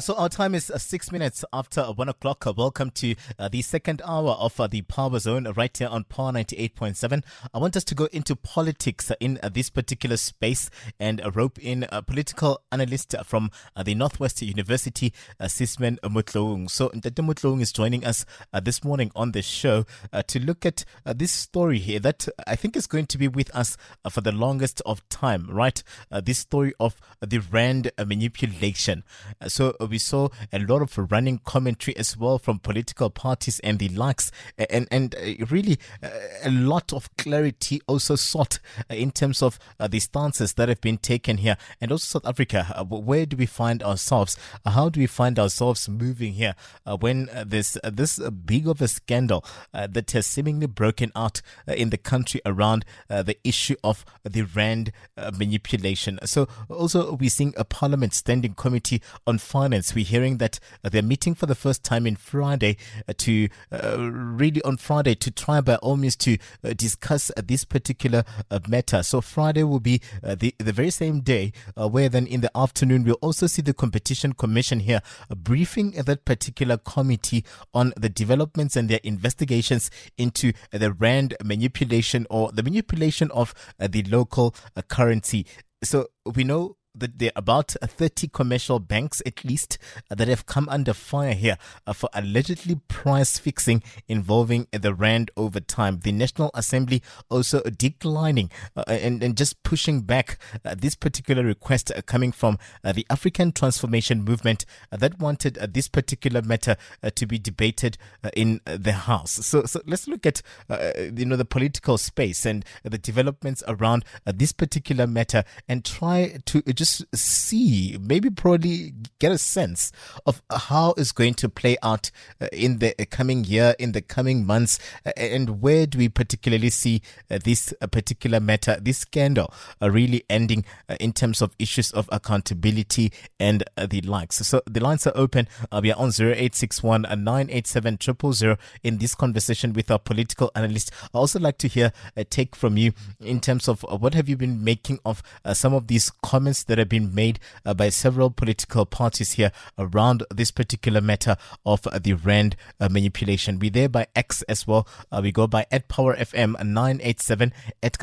So our time is uh, six minutes after one o'clock. Uh, welcome to uh, the second hour of uh, the Power Zone right here on Power 98.7. I want us to go into politics in uh, this particular space and rope in a political analyst from uh, the Northwest University, uh, Sisman Mutloung. So Ndate Mutloung is joining us this morning on the show to look at this story here that I think is going to be with us for the longest of time, right? this story of the Rand manipulation. so we saw a lot of running commentary as well from political parties and the likes, and and uh, really uh, a lot of clarity also sought uh, in terms of uh, the stances that have been taken here, and also South Africa. Uh, where do we find ourselves? Uh, how do we find ourselves moving here when there's this big of a scandal that has seemingly broken out in the country around the issue of the rand manipulation? So also we're seeing a Parliament Standing Committee on Finance we're hearing that uh, they're meeting for the first time in Friday uh, to uh, really on Friday to try by all means to uh, discuss uh, this particular uh, matter. So Friday will be the, the very same day where then in the afternoon we'll also see the Competition Commission here briefing that particular committee on the developments and their investigations into the rand manipulation or the manipulation of the local currency. So we know that there are about 30 commercial banks at least that have come under fire here uh, for allegedly price fixing involving the rand over time. The National Assembly also declining uh, and, and just pushing back uh, this particular request uh, coming from uh, the African Transformation Movement uh, that wanted this particular matter to be debated in the House. So, so let's look at you know the political space and the developments around this particular matter and try to just just see, maybe probably get a sense of how it's going to play out uh, in the uh, coming year, in the coming months, uh, and where do we particularly see uh, this uh, particular matter, this scandal, uh, really ending in terms of issues of accountability and the likes. So the lines are open. we are on 0861 987 000 in this conversation with our political analyst. I also like to hear a take from you in terms of what have you been making of some of these comments that that have been made uh, by several political parties here around this particular matter of uh, the rand uh, manipulation. We there by X as well. Uh, we go by at Power FM 987 at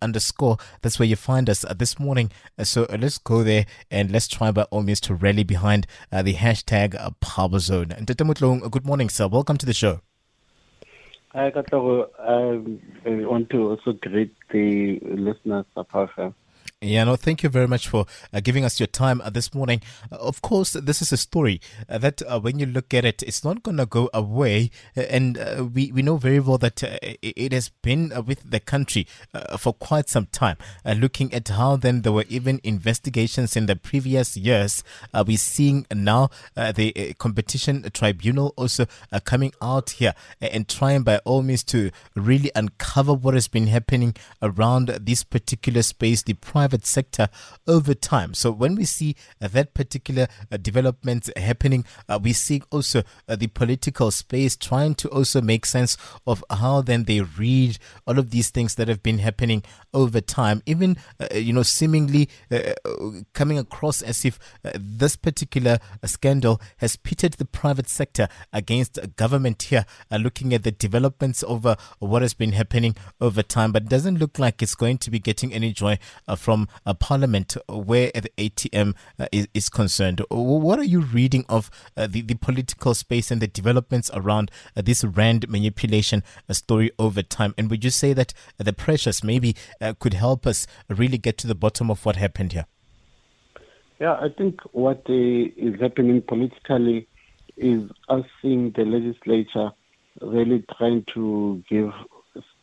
underscore. That's where you find us uh, this morning. Uh, so let's go there and let's try by all means to rally behind the hashtag Power Zone. And good morning, sir. Welcome to the show. Katlago. Um, I want to also greet the listeners of FM. Yeah, no, thank you very much for uh, giving us your time uh, this morning. Uh, of course, this is a story uh, that uh, when you look at it, it's not going to go away. Uh, and we, we know very well that it has been with the country for quite some time. looking at how then there were even investigations in the previous years, we're seeing now the competition tribunal also coming out here and trying by all means to really uncover what has been happening around this particular space, the private private sector over time. So when we see uh, that particular uh, development happening, uh, we see also uh, the political space trying to also make sense of how then they read all of these things that have been happening over time, even, uh, uh, you know, seemingly coming across as if this particular scandal has pitted the private sector against government here, looking at the developments over what has been happening over time, but doesn't look like it's going to be getting any joy from uh, Parliament where the ATM uh, is, is, concerned. What are you reading of uh, the, the political space and the developments around uh, this rand manipulation uh, story over time? And would you say that the pressures maybe uh, could help us really get to the bottom of what happened here? Yeah, I think what is happening politically is us seeing the legislature really trying to give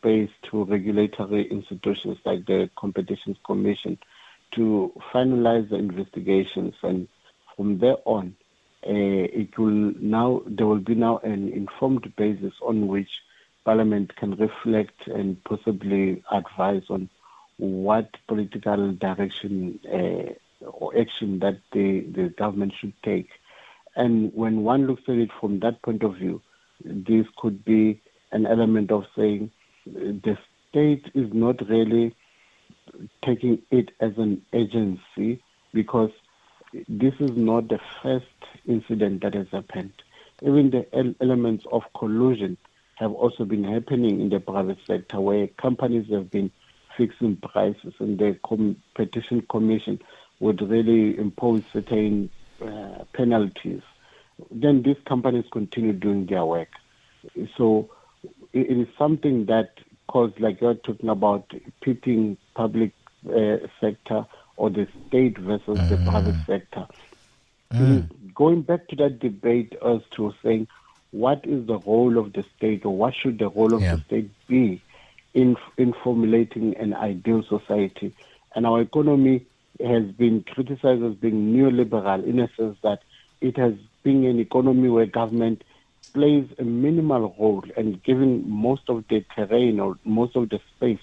space to regulatory institutions like the Competitions Commission to finalize the investigations. And from there on, uh, it will now there will be now an informed basis on which Parliament can reflect and possibly advise on what political direction uh, or action that the, the government should take. And when one looks at it from that point of view, this could be an element of saying the state is not really taking it as an agency because this is not the first incident that has happened. Even the elements of collusion have also been happening in the private sector where companies have been fixing prices and the competition commission would really impose certain uh, penalties. Then these companies continue doing their work. So it is something that calls, like you're talking about, pitting public uh, sector or the state versus mm. the private sector. Mm. Going back to that debate as to saying what is the role of the state or what should the role of yeah. the state be in in formulating an ideal society, and our economy has been criticized as being neoliberal in a sense that it has been an economy where government plays a minimal role and giving most of the terrain or most of the space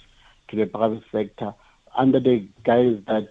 to the private sector under the guise that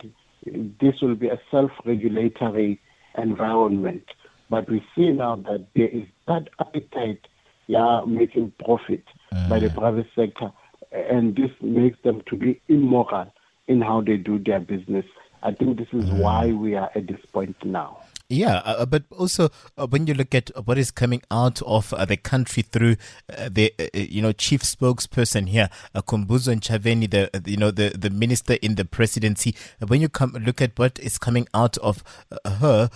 this will be a self-regulatory environment. But we see now that there is that appetite, yeah, making profit uh. by the private sector, and this makes them to be immoral in how they do their business. I think this is uh. why we are at this point now. Yeah, uh, uh, but also uh, when you look at what is coming out of uh, the country through uh, the uh, you know chief spokesperson here, uh, Khumbudzo Ntshavheni, the you know the the minister in the presidency. when you come look at what is coming out of her,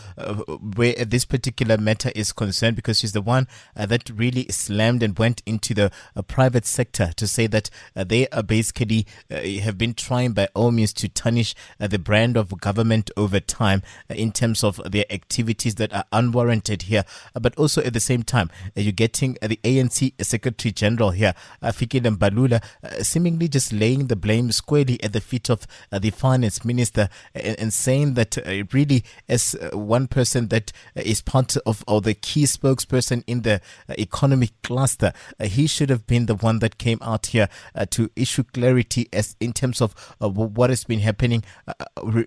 where this particular matter is concerned, because she's the one that really slammed and went into the private sector to say that they are basically have been trying by all means to tarnish the brand of government over time in terms of their activities that are unwarranted here. Uh, but also at the same time, uh, you're getting uh, the ANC Secretary General here, uh, Fikile Mbalula, uh, seemingly just laying the blame squarely at the feet of uh, the Finance Minister and, saying that really, as one person that is part of or the key spokesperson in the economic cluster, he should have been the one that came out here to issue clarity as in terms of what has been happening,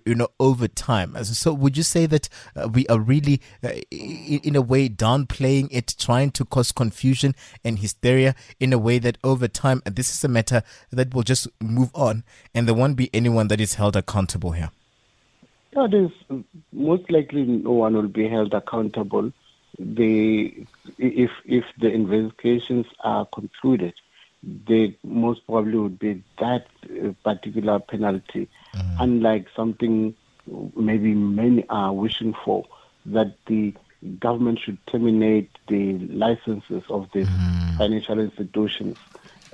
you know, over time. So, would you say that we are really, uh, in a way, downplaying it, trying to cause confusion and hysteria in a way that over time, this is a matter that will just move on and there won't be anyone that is held accountable here. Yeah, there's most likely no one will be held accountable. The if if the investigations are concluded, they most probably would be that uh, particular penalty, mm. unlike something maybe many are wishing for that the government should terminate the licenses of the mm. financial institutions.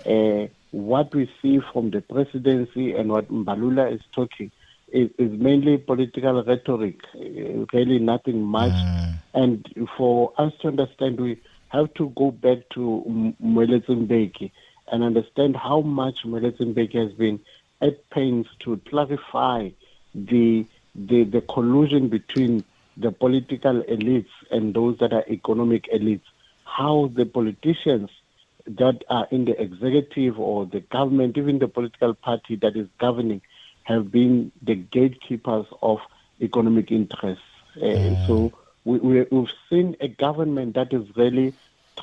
Uh, what we see from the presidency and what Mbalula is talking is, is mainly political rhetoric, uh, really nothing much. Mm. And for us to understand, we have to go back to Moeletsi and understand how much Moeletsi has been at pains to clarify the, the, the collusion between the political elites and those that are economic elites, how the politicians that are in the executive or the government, even the political party that is governing, have been the gatekeepers of economic interests. Uh, so we, we, have seen a government that is really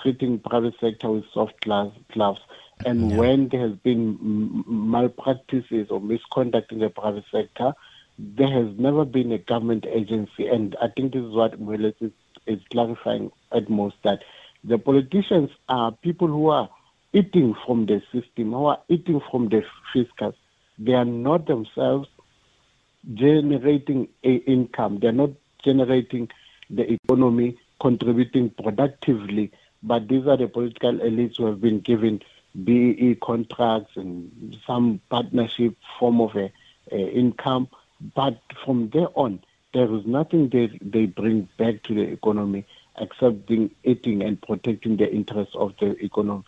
treating private sector with soft gloves. And yeah. when there has been malpractices or misconduct in the private sector, there has never been a government agency, and I think this is what Willis is, is clarifying at most that the politicians are people who are eating from the system, who are eating from the fiscus. They are not themselves generating a income. They are not generating the economy, contributing productively. But these are the political elites who have been given BE contracts and some partnership form of a, a income but from there on, there is nothing they, they bring back to the economy except eating and protecting the interests of the economy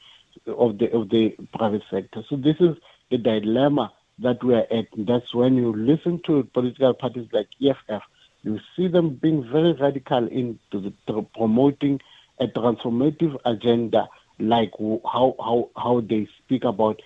of the of the private sector. So this is the dilemma that we are at. That's when you listen to political parties like EFF, you see them being very radical in promoting a transformative agenda, like how how how they speak about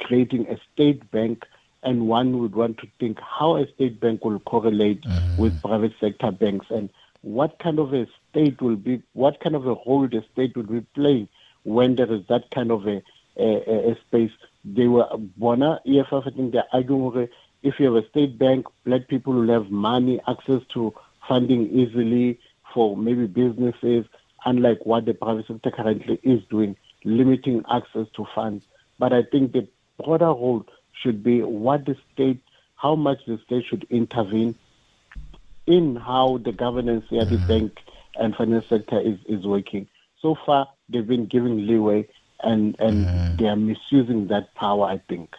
creating a state bank and one would want to think how a state bank will correlate mm-hmm. with private sector banks and what kind of a state will be, what kind of a role the state will be playing when there is that kind of a, a, a space. They were, Bona, EFF, I think they're arguing if you have a state bank, black people will have money, access to funding easily for maybe businesses, unlike what the private sector currently is doing, limiting access to funds. But I think the broader role should be what the state, how much the state should intervene in how the governance the mm-hmm. bank and finance sector is, is working. So far, they've been giving leeway and, and mm. they are misusing that power, I think.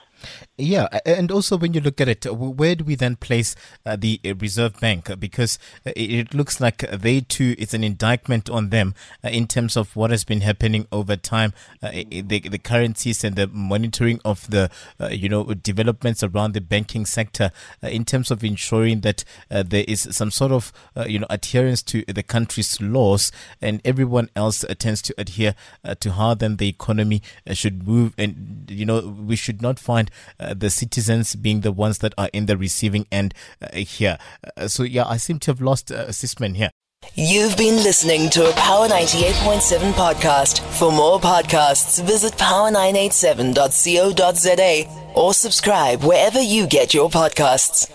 Yeah, and also when you look at it, where do we then place uh, the uh, Reserve Bank? Because uh, it looks like they too, it's an indictment on them uh, in terms of what has been happening over time, uh, the, the currencies and the monitoring of the, uh, you know, developments around the banking sector in terms of ensuring that there is some sort of, you know, adherence to the country's laws and everyone else tends to adhere to how then the economy should move. And, you know, we should not find uh, the citizens being the ones that are in the receiving end uh, here. Uh, so, yeah, I seem to have lost uh, Sisman here. You've been listening to a Power 98.7 podcast. For more podcasts, visit power987.co.za or subscribe wherever you get your podcasts.